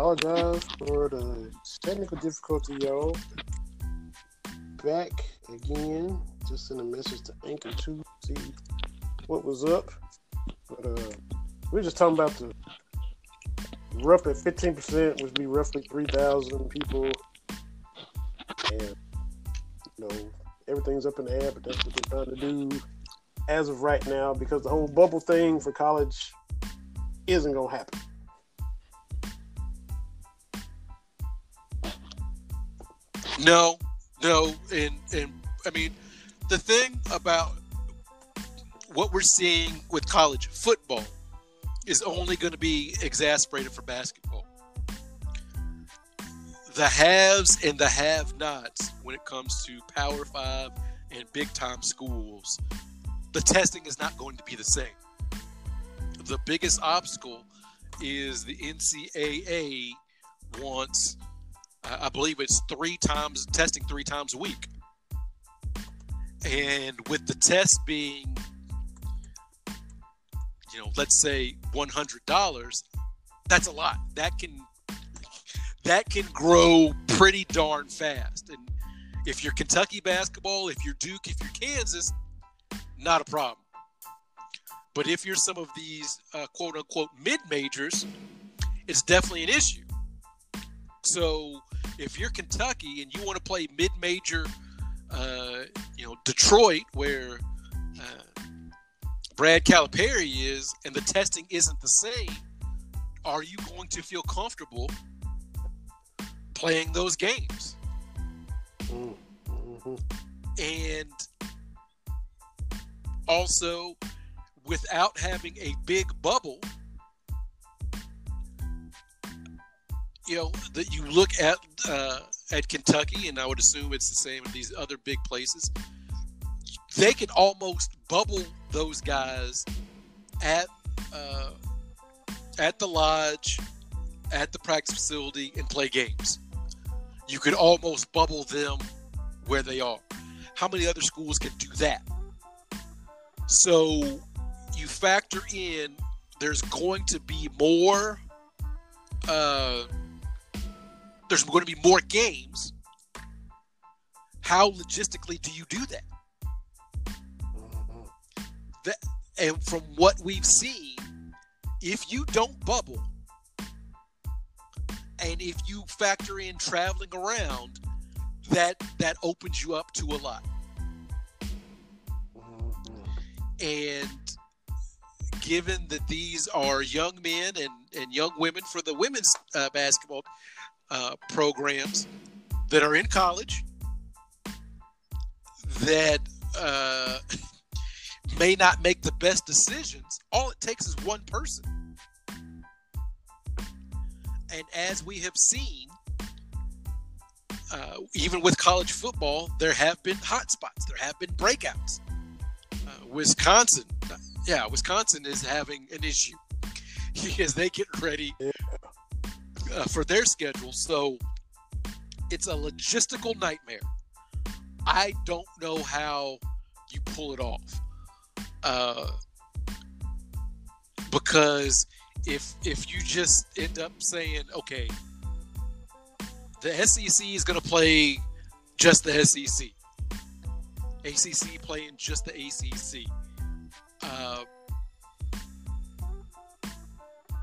apologize for the technical difficulty, y'all. Back again. Just send a message to Anchor to see what was up. But uh, we are just talking about the rough at 15%, which be roughly 3,000 people. And, you know, everything's up in the air, but that's what they're trying to do as of right now because the whole bubble thing for college isn't going to happen. No, no, and and I mean, the thing about what we're seeing with college football is only going to be exasperated for basketball. The haves and the have-nots when it comes to Power Five and big time schools, the testing is not going to be the same. The biggest obstacle is the NCAA wants I believe it's three times testing three times a week. And with the test being, you know, let's say one hundred dollars, that's a lot. That can that can grow pretty darn fast. And if you're Kentucky basketball, if you're Duke, if you're Kansas, not a problem. But if you're some of these uh, quote unquote mid majors, it's definitely an issue. So if you're Kentucky and you want to play mid-major, uh, you know Detroit, where uh, Brad Calipari is, and the testing isn't the same, are you going to feel comfortable playing those games? Mm-hmm. And also, without having a big bubble you know that you look at uh, at Kentucky, and I would assume it's the same in these other big places. They can almost bubble those guys at uh, at the lodge, at the practice facility, and play games. You could almost bubble them where they are. How many other schools can do that? So you factor in there's going to be more uh, there's going to be more games. How logistically do you do that? that and from what we've seen, if you don't bubble, and if you factor in traveling around, that that opens you up to a lot. And given that these are young men and, and young women for the women's uh, basketball uh, programs that are in college that uh, may not make the best decisions. All it takes is one person. And as we have seen, uh, even with college football, there have been hot spots, there have been breakouts. Uh, Wisconsin, yeah, Wisconsin is having an issue as they get ready uh, for their schedule. So it's a logistical nightmare. I don't know how you pull it off. Uh, because if if you just end up saying, okay, the SEC is going to play just the SEC, ACC playing just the ACC. Uh,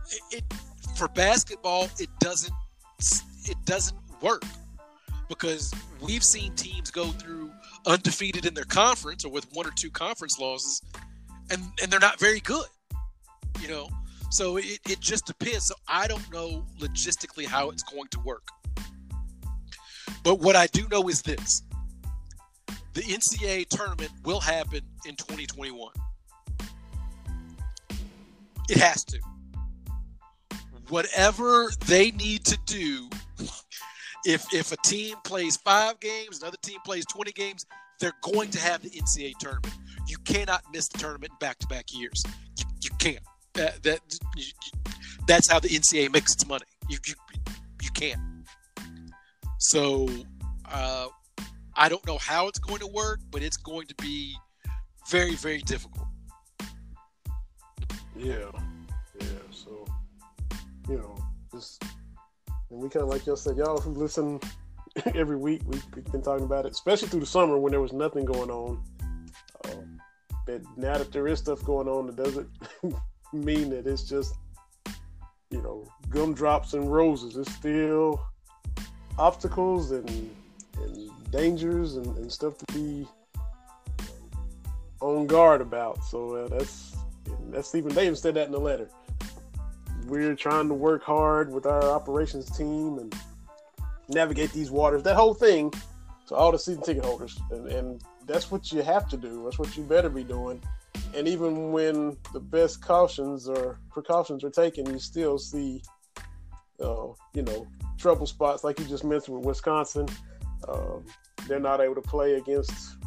it, it for basketball, it doesn't it doesn't work because we've seen teams go through undefeated in their conference or with one or two conference losses, and and they're not very good. You know, so it, it just depends. So I don't know logistically how it's going to work. But what I do know is this the NCAA tournament will happen in 2021. It has to whatever they need to do. If if a team plays five games, another team plays twenty games, they're going to have the NCAA tournament. You cannot miss the tournament back to back years. You, you can't. That, that you, that's how the NCAA makes its money. You you, you can't. So uh, I don't know how it's going to work, but it's going to be very very difficult. Yeah you know, just and we kind of like y'all said, y'all who listen every week, we, have been talking about it, especially through the summer when there was nothing going on. Um, but now that there is stuff going on, it doesn't mean that it's just you know gumdrops and roses. It's still obstacles and and dangers and, and stuff to be on guard about. So uh, that's that's they even said that in the letter. We're trying to work hard with our operations team and navigate these waters. That whole thing to all the season ticket holders, and, and that's what you have to do. That's what you better be doing. And even when the best cautions or precautions are taken, you still see, uh, you know, trouble spots like you just mentioned with Wisconsin. Um, they're not able to play against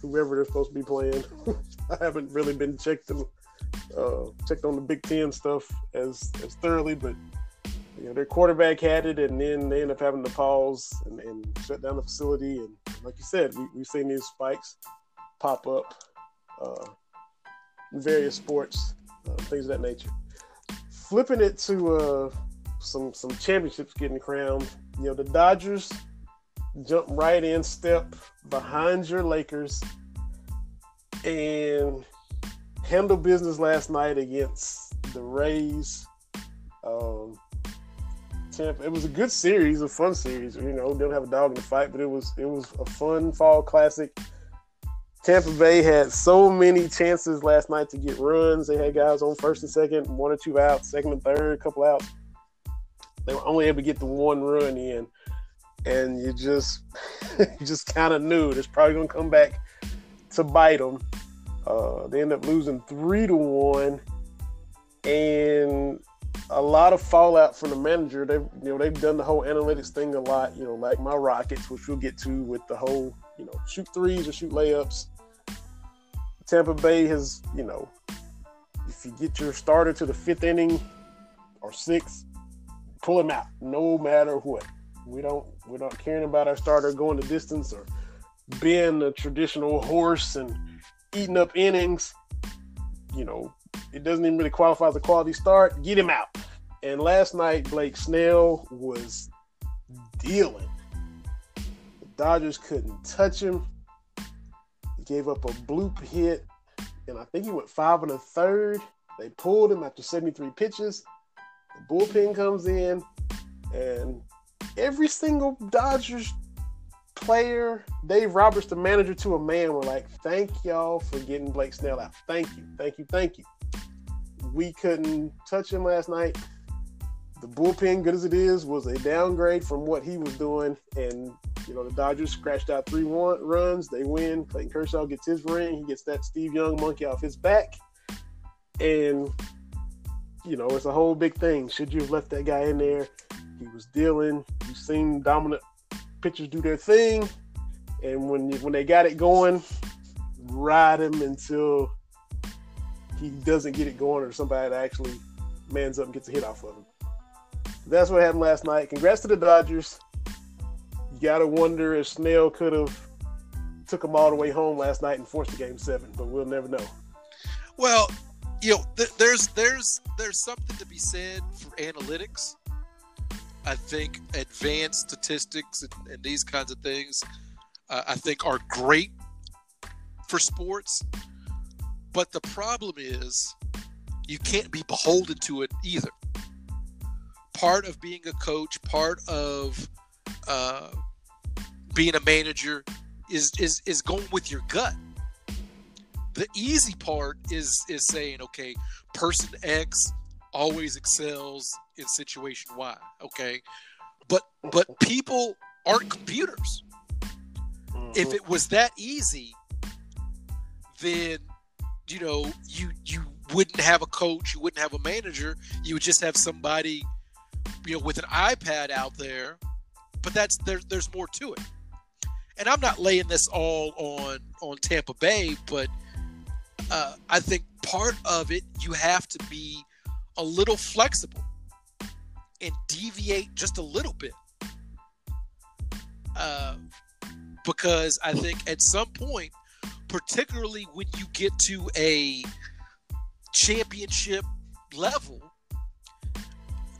whoever they're supposed to be playing. I haven't really been checked uh, checked on the Big Ten stuff as as thoroughly, but you know their quarterback had it, and then they end up having to pause and, and shut down the facility. And like you said, we, we've seen these spikes pop up uh, in various sports, uh, things of that nature. Flipping it to uh, some some championships getting crowned. You know the Dodgers jump right in, step behind your Lakers, and handle business last night against the Rays. Um, Tampa. It was a good series, a fun series. You know, didn't have a dog in the fight, but it was it was a fun fall classic. Tampa Bay had so many chances last night to get runs. They had guys on first and second, one or two outs, second and third, a couple outs. They were only able to get the one run in and you just you just kind of knew it's probably gonna come back to bite them. Uh, they end up losing three to one, and a lot of fallout from the manager. They you know they've done the whole analytics thing a lot. You know, like my Rockets, which we'll get to with the whole you know shoot threes or shoot layups. Tampa Bay has you know if you get your starter to the fifth inning or sixth, pull him out no matter what. We don't we're not caring about our starter going the distance or being a traditional horse and eating up innings. You know, it doesn't even really qualify as a quality start. Get him out. And last night, Blake Snell was dealing. The Dodgers couldn't touch him. He gave up a bloop hit, and I think he went five and a third. They pulled him after 73 pitches. The bullpen comes in, and every single Dodgers player, Dave Roberts, the manager to a man, were like, "Thank y'all for getting Blake Snell out. Thank you, thank you, thank you." We couldn't touch him last night. The bullpen, good as it is, was a downgrade from what he was doing, and you know the Dodgers scratched out three one runs. They win. Clayton Kershaw gets his ring. He gets that Steve Young monkey off his back, and you know it's a whole big thing. Should you have left that guy in there? He was dealing. You've seen dominant pitchers do their thing, and when when they got it going, ride him until he doesn't get it going, or somebody actually mans up and gets a hit off of him. That's what happened last night. Congrats to the Dodgers. You gotta wonder if Snell could have took them all the way home last night and forced the game seven, but we'll never know. Well, you know, th- there's there's there's something to be said for analytics I think advanced statistics and, and these kinds of things, uh, I think, are great for sports. But the problem is, you can't be beholden to it either. Part of being a coach, part of uh, being a manager, is is is going with your gut. The easy part is is saying, okay, person X always excels in situation Y. Okay, but but people aren't computers. Mm-hmm. If it was that easy, then you know you you wouldn't have a coach, you wouldn't have a manager. You would just have somebody, you know, with an iPad out there. But that's there. There's more to it. And I'm not laying this all on on Tampa Bay, but uh, I think part of it you have to be a little flexible and deviate just a little bit. Uh, because I think at some point, particularly when you get to a championship level,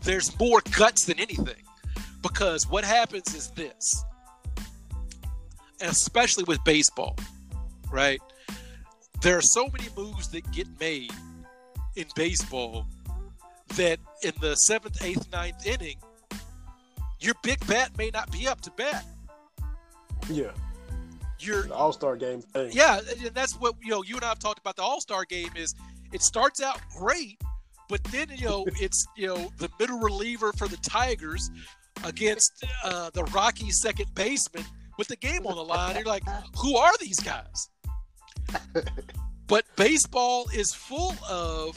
there's more guts than anything. Because what happens is this, especially with baseball, right? There are so many moves that get made in baseball that in the seventh, eighth, ninth inning, your big bat may not be up to bat. Yeah. Your All Star game thing. yeah, and that's what you know. You and I have talked about the All Star game. Is it starts out great, but then you know it's you know the middle reliever for the Tigers against uh, the Rocky second baseman with the game on the line. You're like, who are these guys? But baseball is full of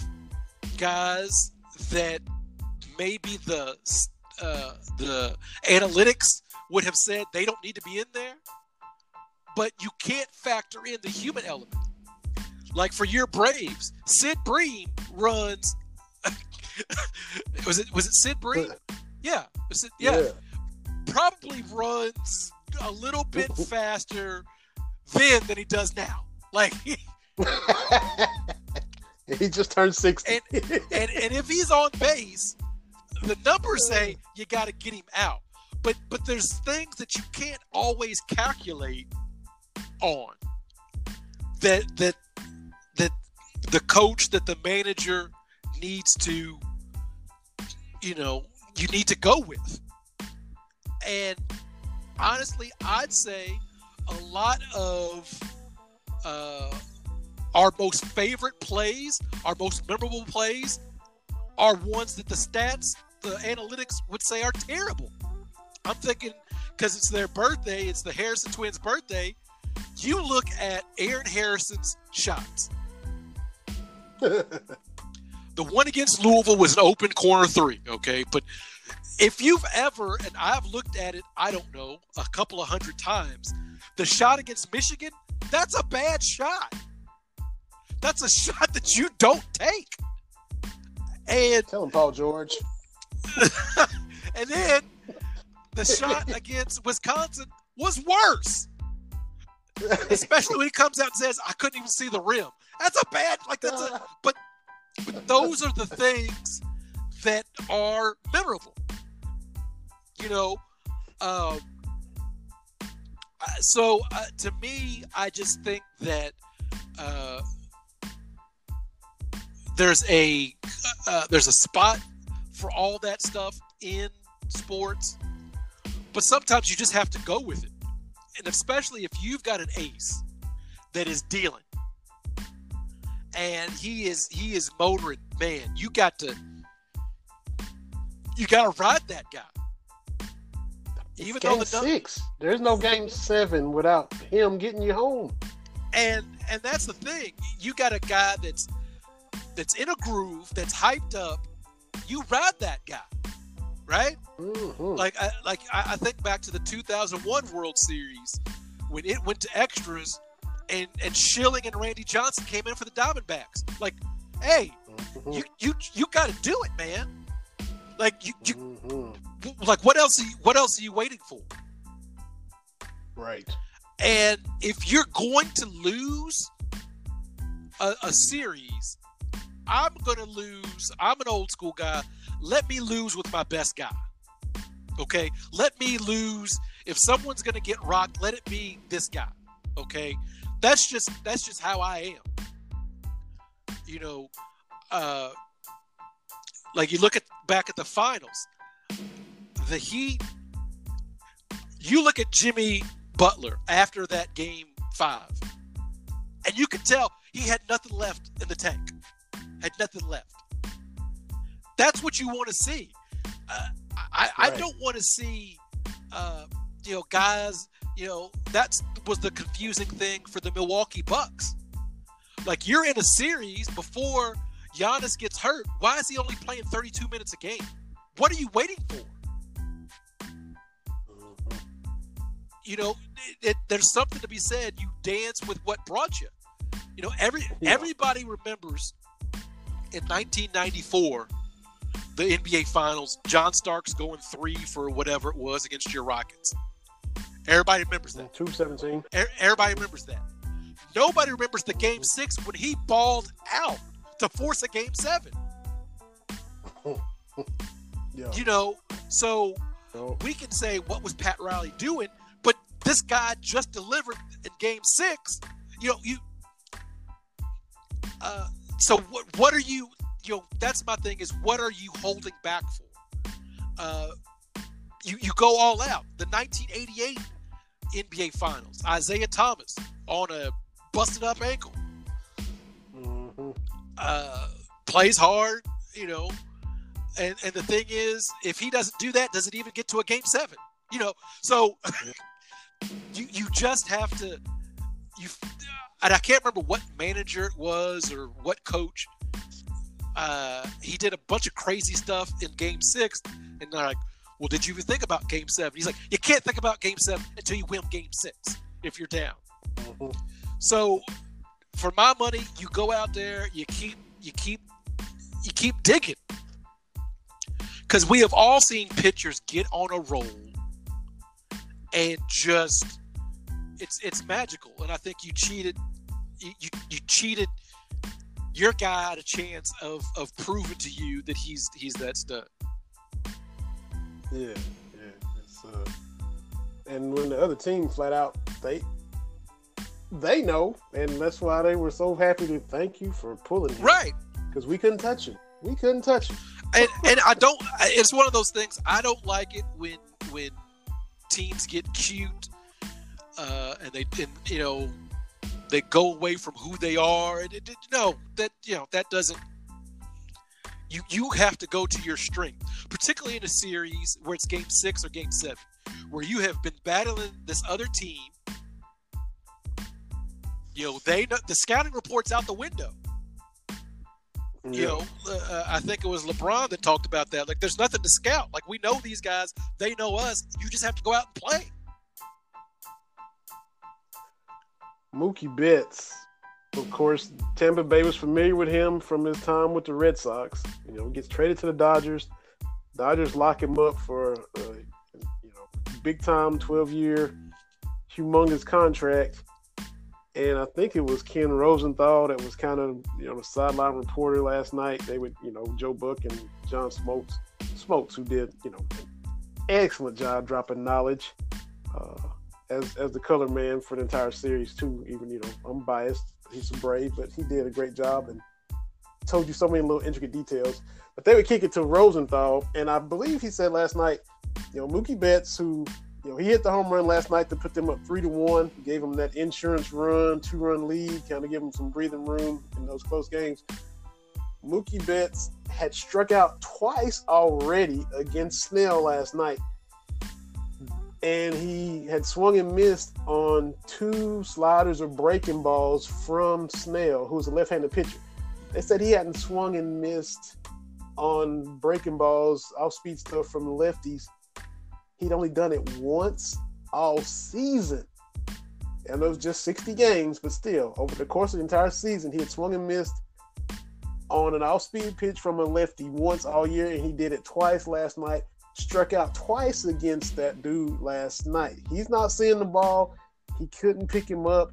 guys that maybe the uh, the analytics would have said they don't need to be in there, but you can't factor in the human element. Like for your Braves, Sid Bream runs. was it was it Sid Bream? Yeah, was it, yeah, probably runs a little bit faster then than he does now. Like, he just turned 60. and and if he's on base, the numbers say you got to get him out. But but there's things that you can't always calculate on that that that the coach that the manager needs to you know you need to go with. And honestly, I'd say a lot of uh, our most favorite plays, our most memorable plays, are ones that the stats, the analytics would say are terrible. I'm thinking because it's their birthday, it's the Harrison twins' birthday. You look at Aaron Harrison's shots. The one against Louisville was an open corner three, okay? But if you've ever, and I've looked at it, I don't know, a couple of hundred times, the shot against Michigan, that's a bad shot. That's a shot that you don't take. And Tell him, Paul George. and then the shot against Wisconsin was worse. Especially when he comes out and says, I couldn't even see the rim. That's a bad like that's a but but those are the things that are memorable. You know, um, so uh, to me, I just think that uh, there's a uh, there's a spot for all that stuff in sports, but sometimes you just have to go with it, and especially if you've got an ace that is dealing and he is he is motoring man you got to you got to ride that guy even though Game the six. There's no game seven without him getting you home. and and that's the thing you got a guy that's that's in a groove that's hyped up you ride that guy right Mhm. like I, like I, I think back to the 2001 World Series when it went to extras and and Schilling and Randy Johnson came in for the Diamondbacks like hey Mhm. you you you got to do it man like you, you Mhm. like what else are you, what else are you waiting for Right. and if you're going to lose a, a series i'm to lose i'm an old school guy. Let me lose with my best guy okay? Let me lose. If someone's to get rocked let it be this guy okay? That's just that's just how i am. You know uh like you look at back at the finals. The heat you look at jimmy butler after that game five and you could tell he had nothing left in the tank had nothing left that's what you want to see uh, I, I Right. don't want to see uh, you know guys you know that was the confusing thing for the milwaukee bucks like you're in a series before Giannis gets hurt. Why is he only playing 32 minutes a game? What are you waiting for? Mhm. You know, it, it, there's something to be said. You dance with what brought you. You know, every Yeah. everybody remembers in 1994 the NBA Finals. John Starks going three for whatever it was against your Rockets. Everybody remembers that. Two seventeen. E- Everybody remembers that. Nobody remembers the game six when he balled out to force a game seven. Yeah. You know, so No. we can say what was Pat Riley doing, but this guy just delivered in Game Six. You know, you. Uh, so what? What are you? You know, that's my thing. Is what are you holding back for? Uh, you you go all out. The 1988 NBA Finals. Isaiah Thomas on a busted up ankle. hmm Uh, plays hard. You know, and and the thing is, if he doesn't do that, does it even get to a game seven? You know, so you you just have to you. And I can't remember what manager it was or what coach. Uh, he did a bunch of crazy stuff in Game Six, and they're like, "Well, did you even think about Game 7? He's like, "You can't think about Game Seven until you win Game Six if you're down." hmm So, for my money, you go out there, you keep, you keep, you keep digging, because we have all seen pitchers get on a roll and just, it's it's magical. And I think you cheated, you you, you cheated your guy had a chance of of proving to you that he's he's that stud. Yeah, yeah. It's, uh, and when the other team flat out they they know, and that's why they were so happy to thank you for pulling him Right. because we couldn't touch him. We couldn't touch him. and and I don't. It's one of those things. I don't like it when when teams get cute, uh, and they and you know they go away from who they are. And it, it- no, that you know that doesn't. You you have to go to your strength, particularly in a series where it's game six or game seven, where you have been battling this other team. You know they the scouting reports out the window you know, uh, I think it was LeBron that talked about that. Like, there's nothing to scout. Like, we know these guys, they know us. You just have to go out and play. Mookie Betts, of course, Tampa Bay was familiar with him from his time with the Red Sox. You know, he gets traded to the Dodgers. Dodgers lock him up for, uh, you know, big time, twelve year, humongous contract. And I think it was Ken Rosenthal that was kind of, you know, the sideline reporter last night. They would, you know, Joe Buck and John Smoltz, Smoltz, who did, you know, excellent job dropping knowledge. Uh, as as the color man for the entire series too. Even you know I'm biased. He's brave, but he did a great job and told you so many little intricate details. But they would kick it to Rosenthal, and I believe he said last night, you know Mookie Betts, who you know he hit the home run last night to put them up three to one, gave them that insurance run, two run lead, kind of give them some breathing room in those close games. Mookie Betts had struck out twice already against Snell last night and he had swung and missed on two sliders or breaking balls from Snell, who was a left-handed pitcher. They said he hadn't swung and missed on breaking balls, off-speed stuff from lefties. He'd only done it once all season. And it was just 60 games, but still, over the course of the entire season, he had swung and missed on an off-speed pitch from a lefty once all year, and he did it twice last night struck out twice against that dude last night. He's not seeing the ball. He couldn't pick him up.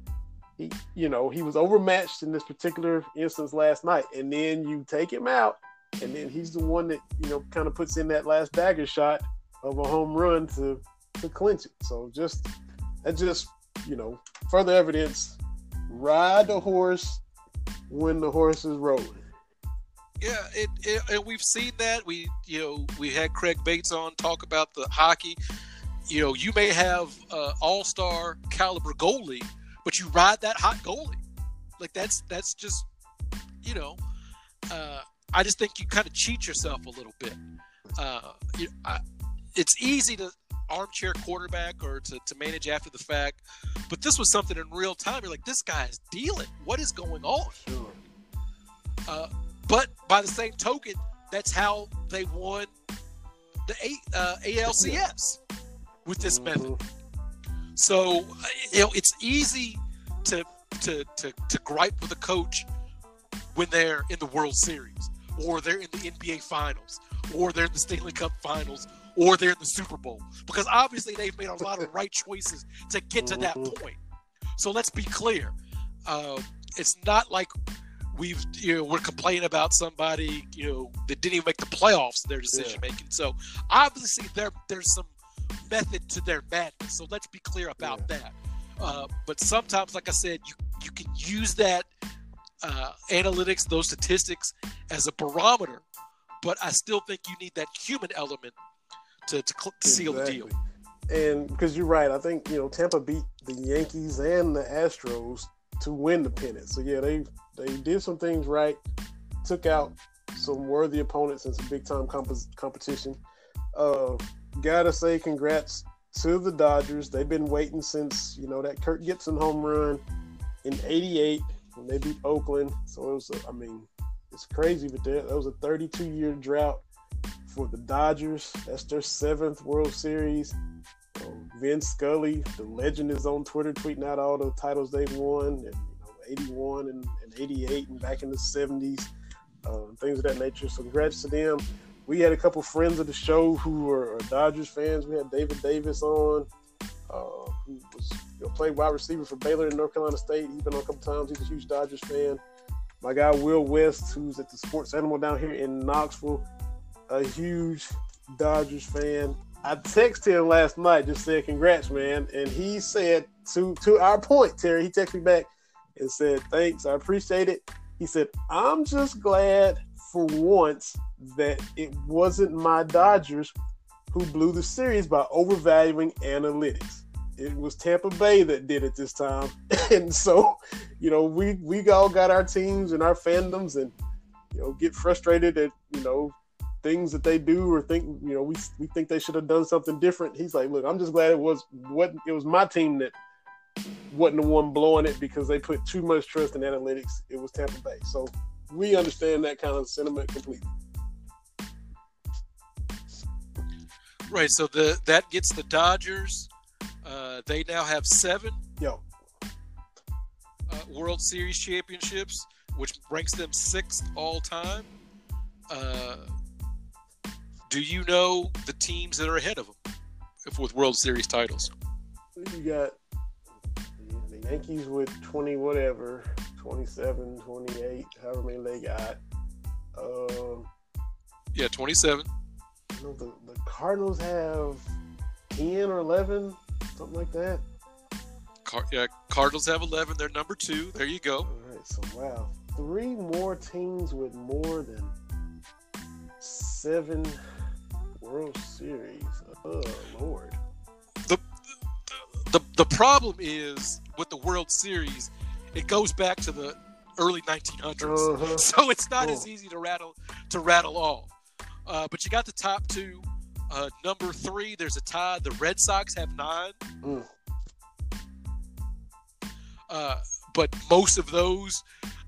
He, you know, he was overmatched in this particular instance last night. And then you take him out, and then he's the one that you know kind of puts in that last dagger shot of a home run to to clinch it. So just that just you know further evidence. Ride the horse when the horse is rolling. Yeah, it, it, and we've seen that. We, you know, we had Craig Bates on talk about the hockey. You know, you may have uh, all-star caliber goalie, but you ride that hot goalie. Like that's that's just, you know, uh, I just think you kind of cheat yourself a little bit. Uh, you I, it's easy to armchair quarterback or to, to manage after the fact, but this was something in real time. You're like, this guy is dealing. What is going on? Sure. Uh, but by the same token, that's how they won the A, uh, ALCS with this method. Mhm. So you know, it's easy to to to to gripe with a coach when they're in the World Series, or they're in the NBA Finals, or they're in the Stanley Cup Finals, or they're in the Super Bowl, because obviously they've made a lot of right choices to get to that Mhm. point. So let's be clear, uh, it's not like we've you know we're complaining about somebody you know that didn't even make the playoffs their decision Yeah. making. So obviously there there's some method to their madness. So let's be clear about that. Uh, but sometimes, like I said, you you can use that uh, analytics, those statistics, as a barometer. But I still think you need that human element to to, cl- to seal the deal. And because you're right, I think you know Tampa beat the Yankees and the Astros to win the pennant. So yeah, they they did some things right, took out some worthy opponents in some big time comp- competition. Uh, gotta say, congrats to the Dodgers. They've been waiting since you know that Kirk Gibson home run in '88 when they beat Oakland. So it was, a, I mean, it's crazy, but that, that was a 32 year drought for the Dodgers. That's their seventh World Series. Um, Vin Scully, the legend, is on Twitter tweeting out all the titles they've won, and 81 and, and 88, and back in the 70s, uh, things of that nature. So congrats to them. We had a couple friends of the show who are, are Dodgers fans. We had David Davis on, uh, who was you know, played wide receiver for Baylor and North Carolina State. He's been on a couple times. He's a huge Dodgers fan. My guy Will West, who's at the Sports Animal down here in Knoxville, a huge Dodgers fan. I texted him last night, just said congrats, man, and he said to to our point, Terry. He texted me back and said thanks, I appreciate it. He said I'm just glad for once that it wasn't my Dodgers who blew the series by overvaluing analytics. It was Tampa Bay that did it this time, and so you know we we all got our teams and our fandoms, and you know get frustrated at you know things that they do or think you know we we think they should have done something different. He's like, look, I'm just glad it was what it was my team that wasn't the one blowing it because they put too much trust in analytics. It was Tampa Bay, so we understand that kind of sentiment completely. Right. So the that gets the Dodgers. Uh, they now have seven Yo, uh, World Series championships, which ranks them sixth all time. Uh, do you know the teams that are ahead of them if, with World Series titles? you got Yankees with 20 whatever, 27, 28, however many they got. Um, Yeah, 27. I know the, the Cardinals have 10 or 11, something like that. Car- yeah, Cardinals have 11. They're number two. There you go. All right, so wow, three more teams with more than seven World Series. Oh Lord. The, The the problem is with the World Series, it goes back to the early 1900s. Uh-huh. so it's not as easy to rattle to rattle off. Uh, but you got the top two. Uh, number three, there's a tie. The Red Sox have nine, Mm. uh, but most of those,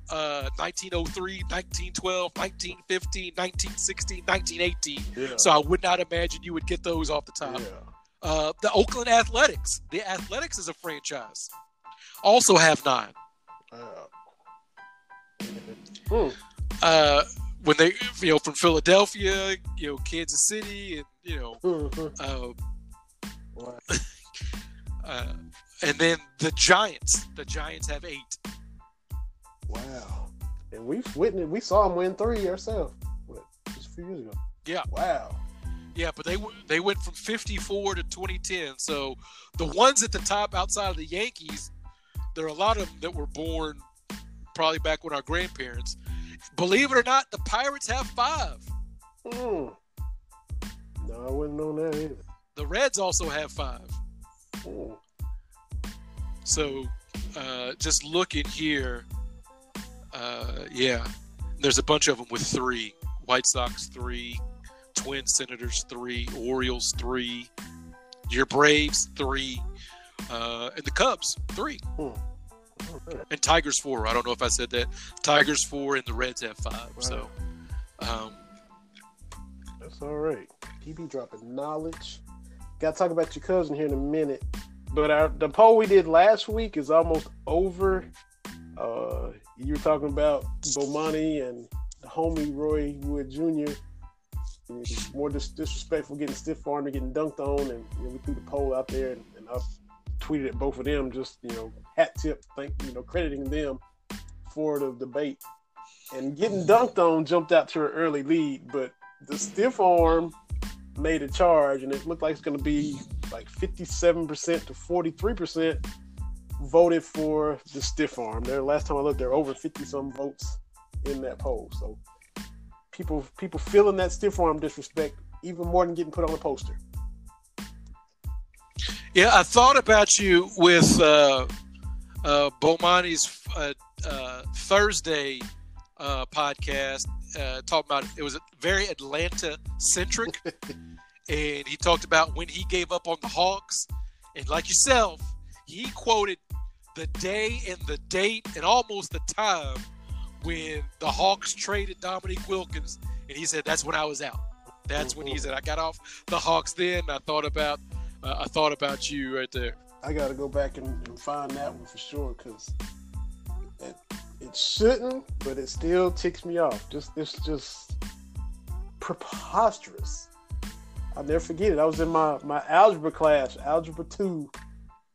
uh, 1903, 1912, 1915, 1916, 1918. Yeah. So I would not imagine you would get those off the top. yeah. Uh, the Oakland Athletics, the Athletics is a franchise, also have nine. Wow. Hmm. uh, when they, you know, from Philadelphia, you know, Kansas City, and you know, uh, Wow. uh, and then the Giants. The Giants have eight. Wow. And we've witnessed, we saw them win three ourselves. What, just a few years ago. Yeah. Wow. Yeah, but they they went from 54 to 2010. So the ones at the top outside of the Yankees, there are a lot of them that were born probably back when our grandparents. Believe it or not, the Pirates have five. Mm. No, I wouldn't know that either. The Reds also have five. Mm. So uh, just looking here, uh, yeah, there's a bunch of them with three. White Sox three, Twin Senators three, Orioles three, your Braves three, uh, and the Cubs three, Okay. and Tigers four. I don't know if I said that. Tigers four and the Reds have five. So um, That's all right. PB dropping knowledge. Got to talk about your cousin here in a minute. But our the poll we did last week is almost over. Uh, you were talking about Bomani and the homie Roy Wood Jr. More dis- disrespectful, getting stiff armed and getting dunked on, and you know, we threw the poll out there, and, and I tweeted at both of them, just you know, hat tip, thank you know, crediting them for the debate. and getting dunked on jumped out to an early lead, but the stiff arm made a charge, and it looked like it's going to be like 57% to 43% voted for the stiff arm. There, last time I looked, there were over 50 some votes in that poll. So people people feeling that stiff arm disrespect even more than getting put on a poster. Yeah, I thought about you with uh, uh, Bomani's uh, uh, Thursday uh, podcast. Uh, talking about it was very Atlanta centric, and he talked about when he gave up on the Hawks, and like yourself, he quoted the day and the date and almost the time when the Hawks traded Dominique Wilkins, and he said that's when I was out. That's when he said I got off the Hawks. Then I thought about I thought about you right there. I got to go back and, and, find that one for sure because it, it shouldn't, but it still ticks me off. Just it's just preposterous. I'll never forget it. I was in my my algebra class, algebra two.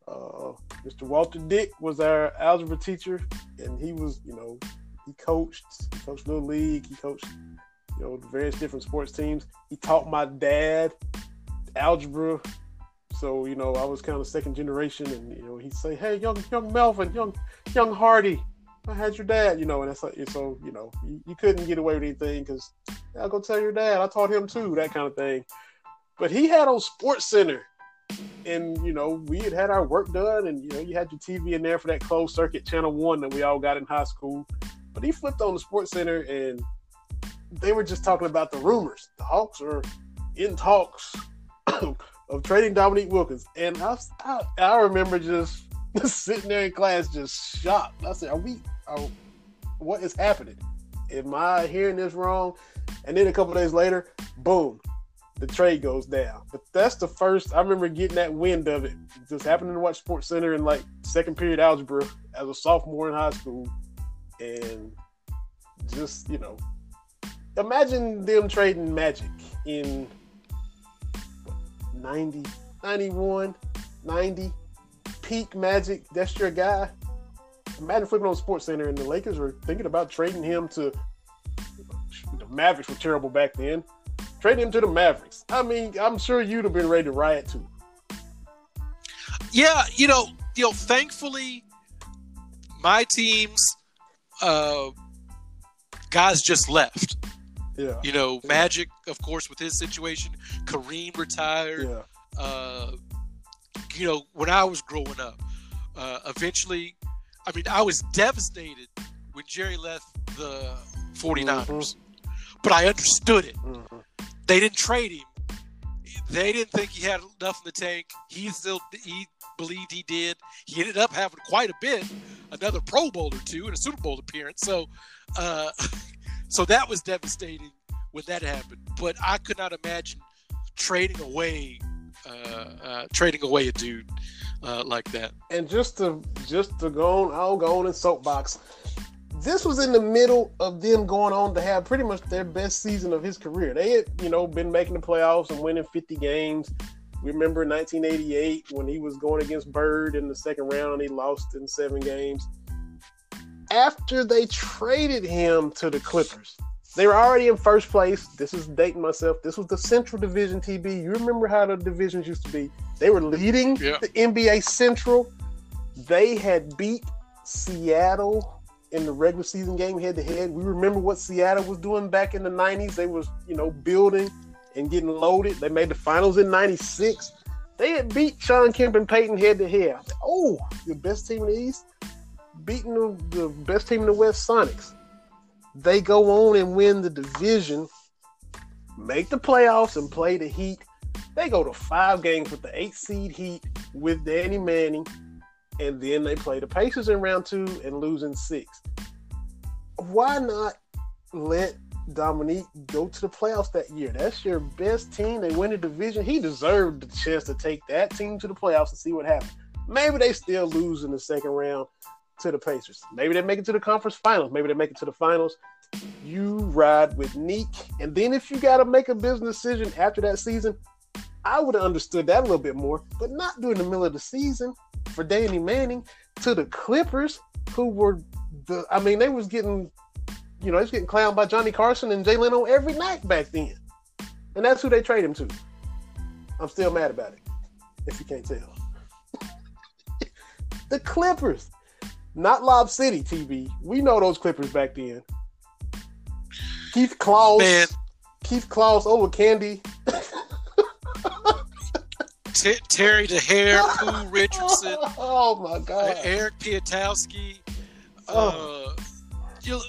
Uh, Mr. Walter Dick was our algebra teacher, and he was, you know, he coached, he coached little league, he coached, you know, various different sports teams. He taught my dad algebra so you know, I was kind of second generation, and you know, he'd say, "Hey, young young Melvin, young young Hardy, I had your dad," you know, and that's like, so you know, you, you couldn't get away with anything because I'll go tell your dad. I taught him too, that kind of thing. But he had on Sports Center, and you know, we had had our work done, and you know, you had your TV in there for that closed circuit channel one that we all got in high school. But he flipped on the Sports Center, and they were just talking about the rumors. The Hawks are in talks of trading Dominique Wilkins, and I, I, I remember just sitting there in class, just shocked. I said, "Are we? Are, what is happening? Am I hearing this wrong?" And then a couple days later, boom, the trade goes down. But that's the first I remember getting that wind of it. Just happening to watch Sports Center in like second period algebra as a sophomore in high school, and just you know, imagine them trading Magic in 90, 91, 90, peak Magic. That's your guy. Imagine flipping on Sports Center, and the Lakers were thinking about trading him to the Mavericks. Were terrible back then. Trading him to the Mavericks. I mean, I'm sure you'd have been ready to riot too. Yeah, you know, you know. Thankfully, my teams, uh, guys just left. Yeah. You know, Magic, of course, with his situation, Kareem retired. Yeah. Uh, you know, when I was growing up, uh, eventually, I mean, I was devastated when Jerry left the 49ers, mm-hmm. but I understood it. Mm-hmm. They didn't trade him. They didn't think he had enough in the tank. He still he believed he did. He ended up having quite a bit, another Pro Bowl or two, and a Super Bowl appearance. So, uh, So that was devastating when that happened. But I could not imagine trading away uh, uh, trading away a dude uh, like that. And just to just to go on, I'll go on in soapbox. This was in the middle of them going on to have pretty much their best season of his career. They had, you know, been making the playoffs and winning 50 games. We remember 1988 when he was going against Bird in the second round, he lost in seven games after they traded him to the Clippers. They were already in first place. This is dating myself. This was the Central Division TB. You remember how the divisions used to be? They were leading yeah. the NBA Central. They had beat Seattle in the regular season game head to head. We remember what Seattle was doing back in the 90s. They was, you know, building and getting loaded. They made the finals in 96. They had beat Shawn Kemp and Payton head to head. Oh, the best team in the East beating the, the best team in the West, Sonics. They go on and win the division, make the playoffs, and play the Heat. They go to five games with the eight seed Heat with Danny Manning, and then they play the Pacers in round two and lose in six. Why not let Dominique go to the playoffs that year? That's your best team. They win the division. He deserved the chance to take that team to the playoffs and see what happens. Maybe they still lose in the second round to the Pacers. Maybe they make it to the conference finals. Maybe they make it to the finals. You ride with Neek. And then if you got to make a business decision after that season, I would have understood that a little bit more, but not during the middle of the season for Danny Manning to the Clippers, who were the, I mean, they was getting you know, he was getting clowned by Johnny Carson and Jay Leno every night back then. And that's who they trade him to. I'm still mad about it, if you can't tell. the Clippers, not Lob City TV. We know those Clippers back then. Keith Closs. Man, Keith Closs over Candy. T- Terry Dehere, Pooh Richardson, Oh my god. Eric Piatkowski. Oh. Uh, you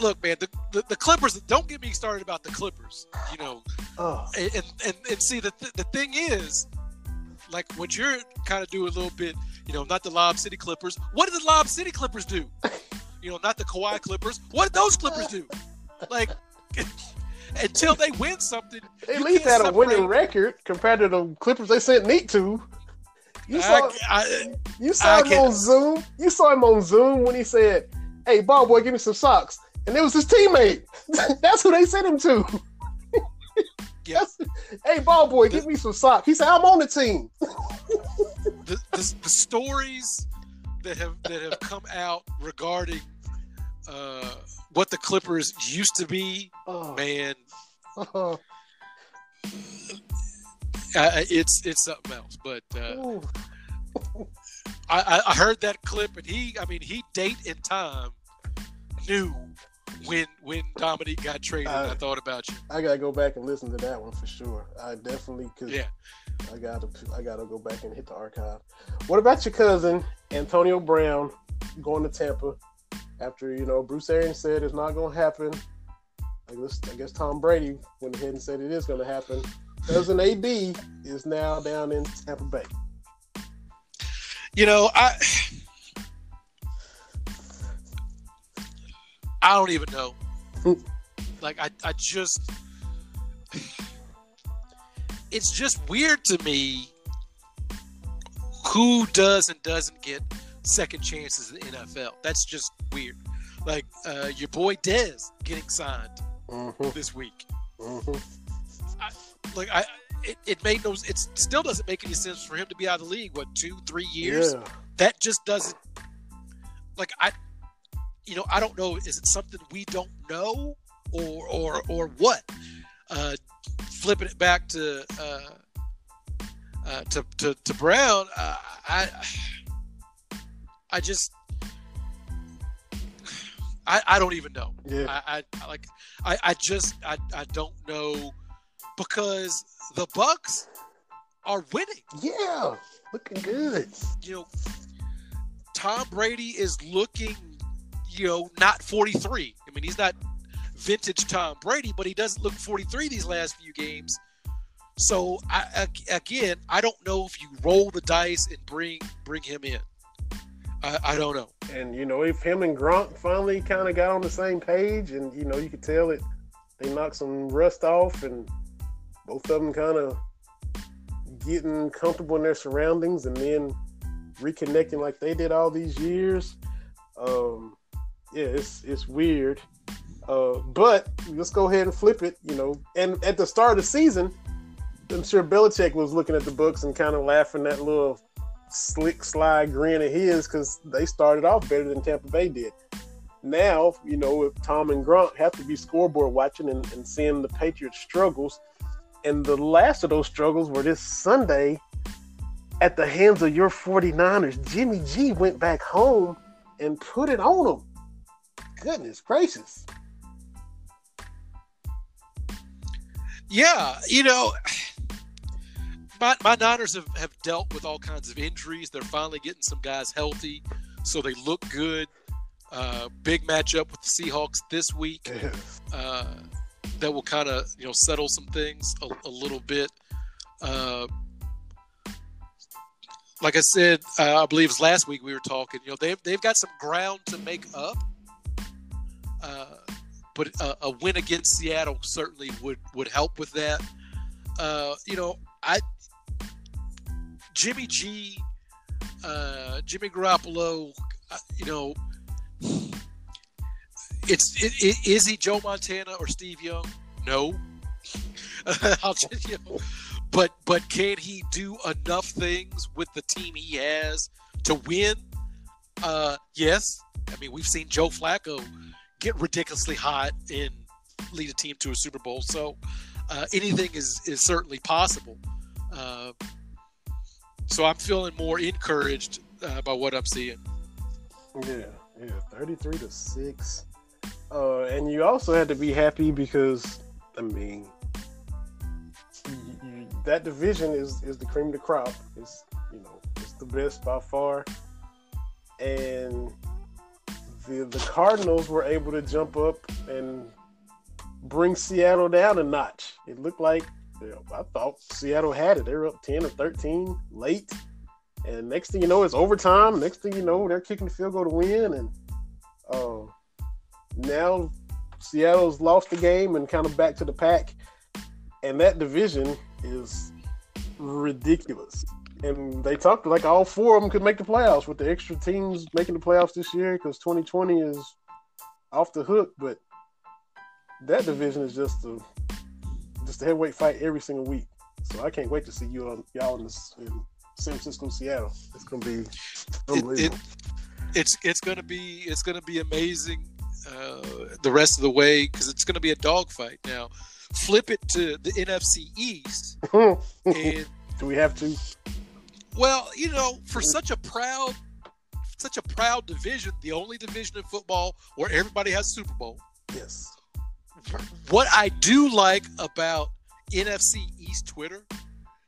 look, man. The, the the Clippers. Don't get me started about the Clippers. You know, Oh. and and, and see the th- the thing is, like what you're kind of doing a little bit. You know, not the Lob City Clippers. What did the Lob City Clippers do? You know, not the Kawhi Clippers. What did those Clippers do? Like until they win something, They at you least can't had a winning record compared to the Clippers they sent Neat to. You saw, I, I, you saw I him can't- on Zoom. You saw him on Zoom when he said, "Hey, ball boy, give me some socks," and it was his teammate. That's who they sent him to. Yeah. Hey, ball boy, give me some socks. He said, "I'm on the team." the, the, the stories that have that have come out regarding uh, what the Clippers used to be, Oh, man, oh, uh, it's it's something else. But uh. I, I- I heard that clip, and he, I mean, he date and time knew when when Dominique got traded. I Uh, thought about you. I gotta go back and listen to that one for sure. I definitely because Yeah, I gotta I gotta go back and hit the archive. What about your cousin Antonio Brown going to Tampa after you know Bruce Arians said it's not gonna happen? I guess I guess Tom Brady went ahead and said it is gonna happen. Cousin AD is now down in Tampa Bay. you know, I I don't even know. like I, I just it's just weird to me who does and doesn't get second chances in the NFL. That's just weird. Like uh, your boy Dez getting signed Mm-hmm, this week. mm-hmm. Like I, it, it made no. It still doesn't make any sense for him to be out of the league. What two, three years? Yeah, that just doesn't like i you know i don't know is it something we don't know or or or what uh flipping it back to uh uh to to, to brown uh, i i just I, I don't even know. yeah. I, I like I, I just I, I don't know because the Bucks are winning. Yeah, looking good. you know, Tom Brady is looking, you know, not 43. I mean, he's not vintage Tom Brady, but he doesn't look 43 these last few games. So I, again, I don't know if you roll the dice and bring bring him in. I, I don't know. And you know, if him and Gronk finally kind of got on the same page, and you know, you could tell it, they knocked some rust off, and both of them kind of getting comfortable in their surroundings, and then reconnecting like they did all these years. Um, yeah, it's it's weird. Uh, but let's go ahead and flip it. You know, and at the start of the season, I'm sure Belichick was looking at the books and kind of laughing that little slick, sly grin of his because they started off better than Tampa Bay did. Now, you know, if Tom and Gronk have to be scoreboard watching and, and seeing the Patriots struggles, and the last of those struggles were this Sunday at the hands of your 49ers. Jimmy G went back home and put it on them. Goodness gracious. Yeah, you know, my, my Niners have, have dealt with all kinds of injuries. They're finally getting some guys healthy, so they look good. Uh, big matchup with the Seahawks this week. uh, that will kind of you know settle some things a, a little bit. Uh, like I said, uh, I believe it was last week we were talking. You know they've they've got some ground to make up, uh, but a, a win against Seattle certainly would would help with that. Uh, you know, I Jimmy G, uh, Jimmy Garoppolo, uh, you know, it's it, it, is he Joe Montana or Steve Young? No. I'll just, you know, but but can he do enough things with the team he has to win? Uh, yes. I mean, we've seen Joe Flacco get ridiculously hot and lead a team to a Super Bowl. So uh, anything is is certainly possible. Uh, so I'm feeling more encouraged uh, by what I'm seeing. Yeah, yeah, thirty-three to six, uh, and you also had to be happy because I mean, that division is is the cream of the crop. It's you know it's the best by far, and the the Cardinals were able to jump up and bring Seattle down a notch. It looked like you know, I thought Seattle had it. They were up ten or thirteen late, and next thing you know, it's overtime. Next thing you know, they're kicking the field goal to win, and uh, now Seattle's lost the game and kind of back to the pack. And that division is ridiculous. And they talked like all four of them could make the playoffs with the extra teams making the playoffs this year because 2020 is off the hook. But that division is just a just a heavyweight fight every single week. So I can't wait to see you on y'all in, this, in San Francisco, Seattle. It's gonna be unbelievable. It, it, it's it's gonna be it's gonna be amazing uh, the rest of the way because it's gonna be a dogfight now. Flip it to the NFC East, and do we have to? Well, you know, for such a proud, such a proud division, the only division in football where everybody has Super Bowl. Yes. What I do like about NFC East Twitter,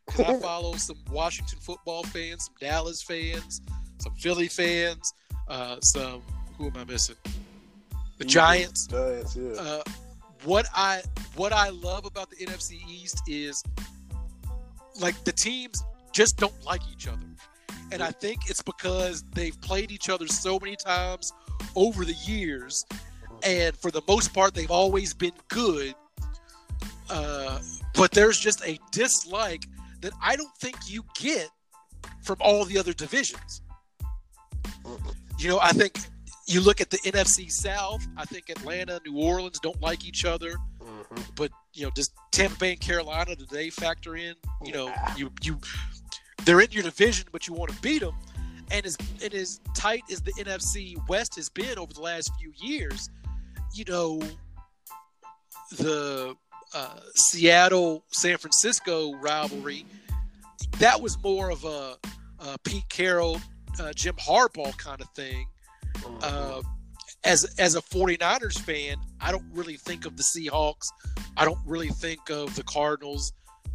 because I follow some Washington football fans, some Dallas fans, some Philly fans, uh, some who am I missing? The Giants. Giants, yeah. Uh, what I what I love about the NFC East is like the teams just don't like each other. And I think it's because they've played each other so many times over the years. And for the most part, they've always been good. Uh, but there's just a dislike that I don't think you get from all the other divisions. You know, I think you look at the NFC South, I think Atlanta, New Orleans don't like each other. Mm-hmm. But, you know, does Tampa Bay and Carolina, do they factor in? You know, you, you, they're in your division, but you want to beat them. And as and as tight as the NFC West has been over the last few years, you know, the uh, Seattle San Francisco rivalry, that was more of a, a Pete Carroll, uh, Jim Harbaugh kind of thing. Uh, as as a 49ers fan, I don't really think of the Seahawks. I don't really think of the Cardinals.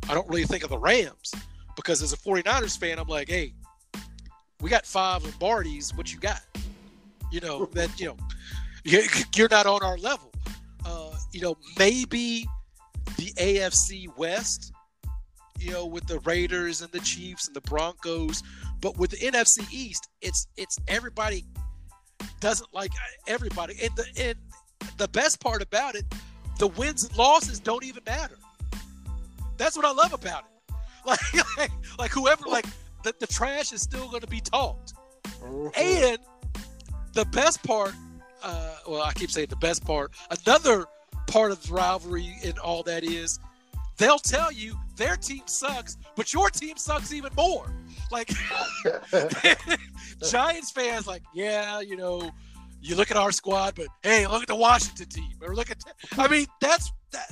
I don't really think of the Rams because as a 49ers fan, I'm like, hey, we got five Lombardis. What you got? You know that you know you're not on our level. Uh, you know maybe the AFC West. You know with the Raiders and the Chiefs and the Broncos, but with the NFC East, it's it's everybody doesn't like everybody. And the and the best part about it, the wins and losses don't even matter. That's what I love about it. Like like, like whoever like the, the trash is still going to be talked. Mhm. And the best part, uh, well, I keep saying the best part. Another part of the rivalry and all that is, they'll tell you their team sucks, but your team sucks even more. Like Giants fans, like, yeah, you know, you look at our squad, but hey, look at the Washington team, or look at. I mean, that's that.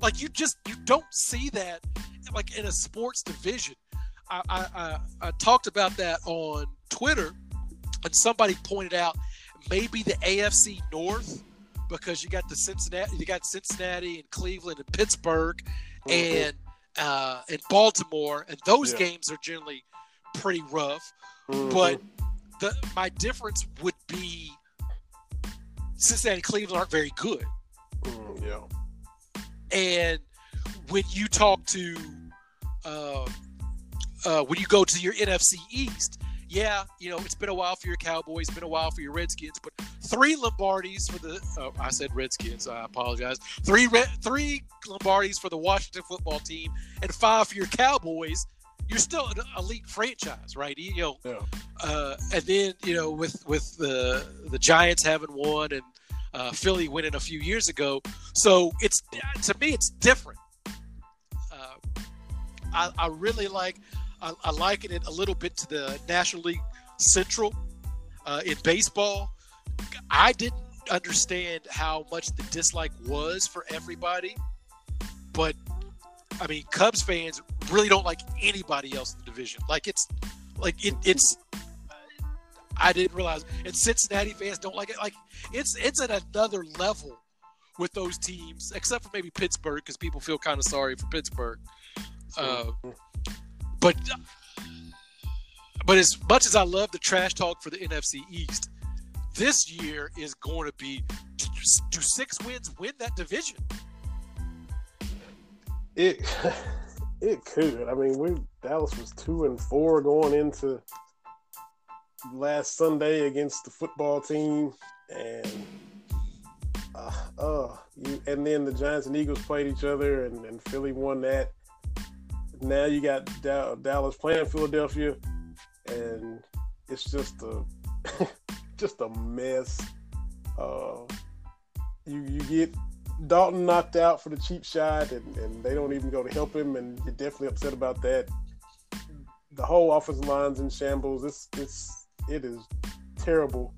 Like you just you don't see that like in a sports division. I, I, I, I talked about that on Twitter, and somebody pointed out maybe the AFC North because you got the Cincinnati, you got Cincinnati and Cleveland and Pittsburgh, and uh, and Baltimore, and those Yeah. games are generally pretty rough. Mhm. But the my difference would be Cincinnati and Cleveland aren't very good. Mm, yeah. And when you talk to, uh, uh, when you go to your NFC East, yeah, you know it's been a while for your Cowboys, been a while for your Redskins, but three Lombardis for the. Oh, I said Redskins. I apologize. Three Red, three Lombardis for the Washington Football Team, and five for your Cowboys. You're still an elite franchise, right? You know, Yeah. uh, and then you know with with the the Giants having won and uh, Philly winning a few years ago, so it's to me it's different. Uh, I, I really like I, I liken it a little bit to the National League Central uh, in baseball. I didn't understand how much the dislike was for everybody, but I mean, Cubs fans really don't like anybody else in the division. Like it's like it, it's I didn't realize, and Cincinnati fans don't like it. Like it's it's at another level with those teams, except for maybe Pittsburgh, because people feel kind of sorry for Pittsburgh. Uh, but but as much as I love the trash talk for the NFC East, this year is going to be do six wins win that division? It it could. I mean, we Dallas was two and four going into last Sunday against the football team, and uh, uh you, and then the Giants and Eagles played each other, and, and Philly won that. Now you got da- Dallas playing Philadelphia, and it's just a just a mess. Uh, you you get Dalton knocked out for the cheap shot, and, and they don't even go to help him, and you're definitely upset about that. The whole offensive line's in shambles. It's it's it is terrible.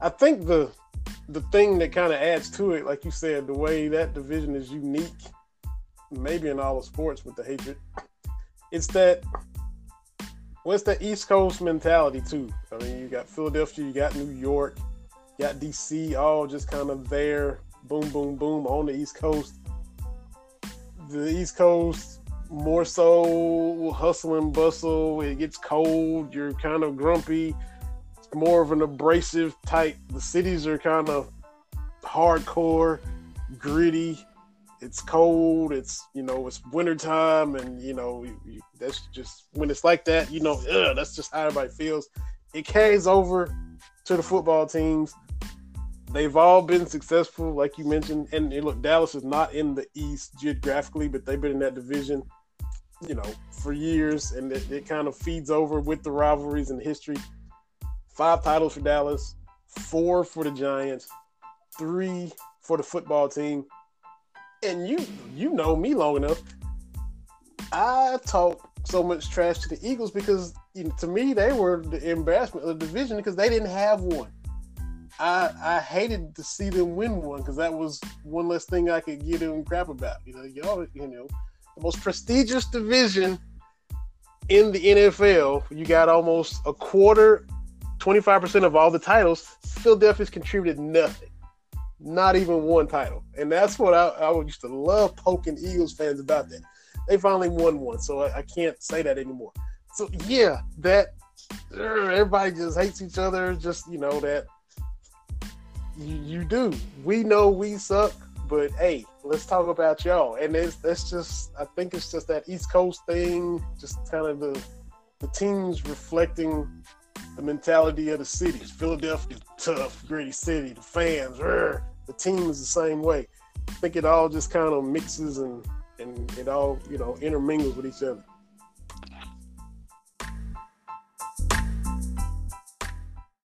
I think the the thing that kind of adds to it, like you said, the way that division is unique, maybe in all of sports with the hatred, it's that what's well, the East Coast mentality too. I mean, you got Philadelphia, you got New York, you got DC, all just kind of there, boom, boom, boom, on the East Coast. The East Coast more so hustle and bustle. It gets cold. You're kind of grumpy It's more of an abrasive type. The cities are kind of hardcore, gritty. It's cold. It's you know it's wintertime, and you know you, that's just when it's like that. You know, ugh, that's just how everybody feels. It carries over to the football teams. They've all been successful, like you mentioned. And, and look, Dallas is not in the East geographically, but they've been in that division, you know, for years, and it, it kind of feeds over with the rivalries and history five titles for Dallas, four for the Giants, three for the football team. And you you know me long enough. I talk so much trash to the Eagles because you know, to me they were the embarrassment of the division because they didn't have one. I I hated to see them win one because that was one less thing I could give them crap about. You know, y'all, you know, the most prestigious division in the NFL. You got almost a quarter 25% of all the titles, Philadelphia's contributed nothing. Not even one title. And that's what I, I used to love poking Eagles fans about that. They finally won one, so I, I can't say that anymore. So, yeah, that er, everybody just hates each other. Just, you know, that you, you do. We know we suck, but hey, let's talk about y'all. And it's, that's just, I think it's just that East Coast thing, just kind of the, the teams reflecting the mentality of the cities. Philadelphia, tough, gritty city. The fans, rrr, the team is the same way. I think it all just kind of mixes and and it all you know intermingles with each other.